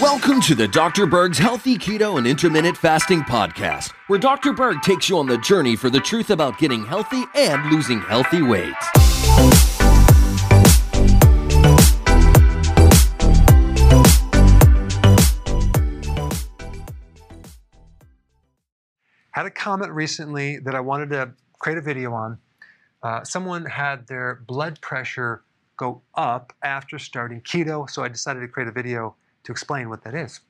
Welcome to the Dr. Berg's Healthy Keto and Intermittent Fasting Podcast, where Dr. Berg takes you on the journey for the truth about getting healthy and losing healthy weight. Had a comment recently that I wanted to create a video on. Uh, someone had their blood pressure go up after starting keto, so I decided to create a video to explain what that is.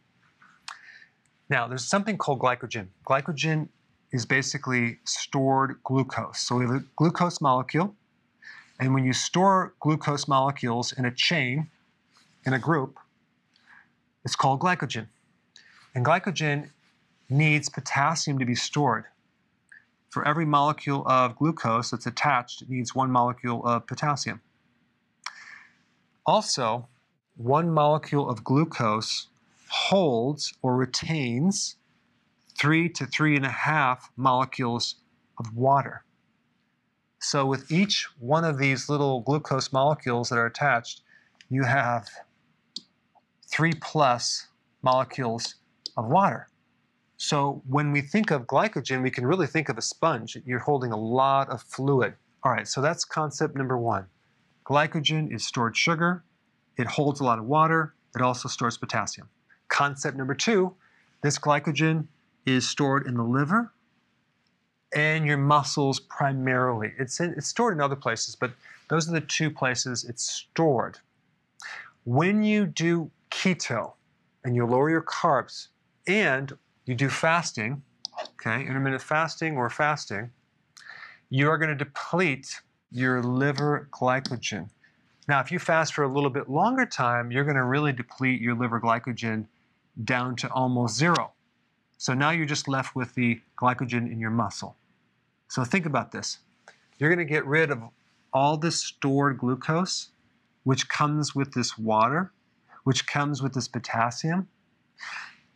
Now, there's something called glycogen. Glycogen is basically stored glucose. So we have a glucose molecule, and when you store glucose molecules in a chain, in a group, it's called glycogen. And glycogen needs potassium to be stored. For every molecule of glucose that's attached, it needs one molecule of potassium. Also, one molecule of glucose holds or retains three to three and a half molecules of water. So, with each one of these little glucose molecules that are attached, you have three plus molecules of water. So, when we think of glycogen, we can really think of a sponge. You're holding a lot of fluid. All right, so that's concept number one. Glycogen is stored sugar. It holds a lot of water. It also stores potassium. Concept number two, this glycogen is stored in the liver and your muscles primarily. It's, in, it's stored in other places, but those are the two places it's stored. When you do keto and you lower your carbs and you do fasting, okay, intermittent fasting or fasting, you are going to deplete your liver glycogen. Now, if you fast for a little bit longer time, you're going to really deplete your liver glycogen down to almost zero. So now you're just left with the glycogen in your muscle. So think about this. You're going to get rid of all this stored glucose, which comes with this water, which comes with this potassium.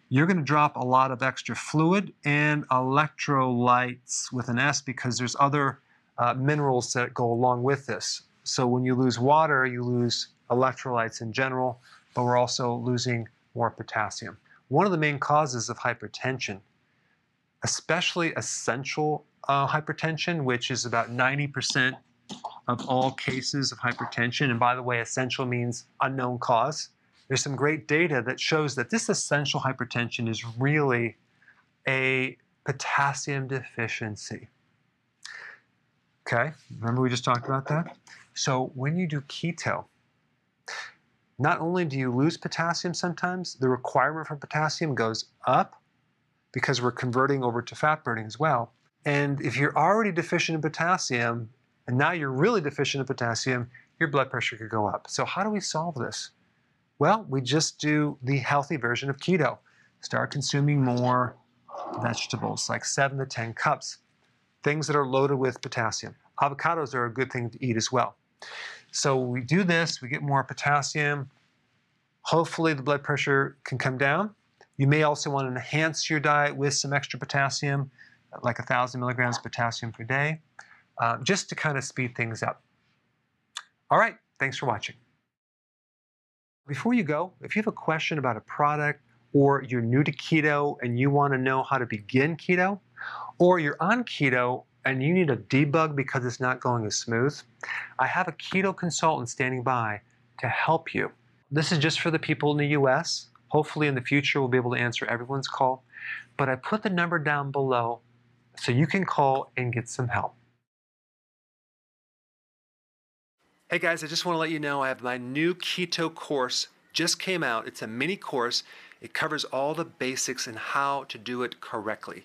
You're going to drop a lot of extra fluid and electrolytes with an S because there's other uh, minerals that go along with this. So when you lose water, you lose electrolytes in general, but we're also losing more potassium. One of the main causes of hypertension, especially essential uh, hypertension, which is about 90% of all cases of hypertension. And by the way, essential means unknown cause. There's some great data that shows that this essential hypertension is really a potassium deficiency. Okay, remember we just talked about that? So when you do keto, not only do you lose potassium sometimes, the requirement for potassium goes up because we're converting over to fat burning as well. And if you're already deficient in potassium, and now you're really deficient in potassium, your blood pressure could go up. So how do we solve this? Well, we just do the healthy version of keto. Start consuming more vegetables, like seven to 10 cups things that are loaded with potassium. Avocados are a good thing to eat as well. So we do this, we get more potassium. Hopefully the blood pressure can come down. You may also want to enhance your diet with some extra potassium, like 1,000 milligrams of potassium per day, uh, just to kind of speed things up. All right, thanks for watching. Before you go, if you have a question about a product or you're new to keto and you want to know how to begin keto, or you're on keto and you need a debug because it's not going as smooth, I have a keto consultant standing by to help you. This is just for the people in the US. Hopefully, in the future, we'll be able to answer everyone's call. But I put the number down below so you can call and get some help. Hey guys, I just want to let you know I have my new keto course just came out. It's a mini course. It covers all the basics and how to do it correctly.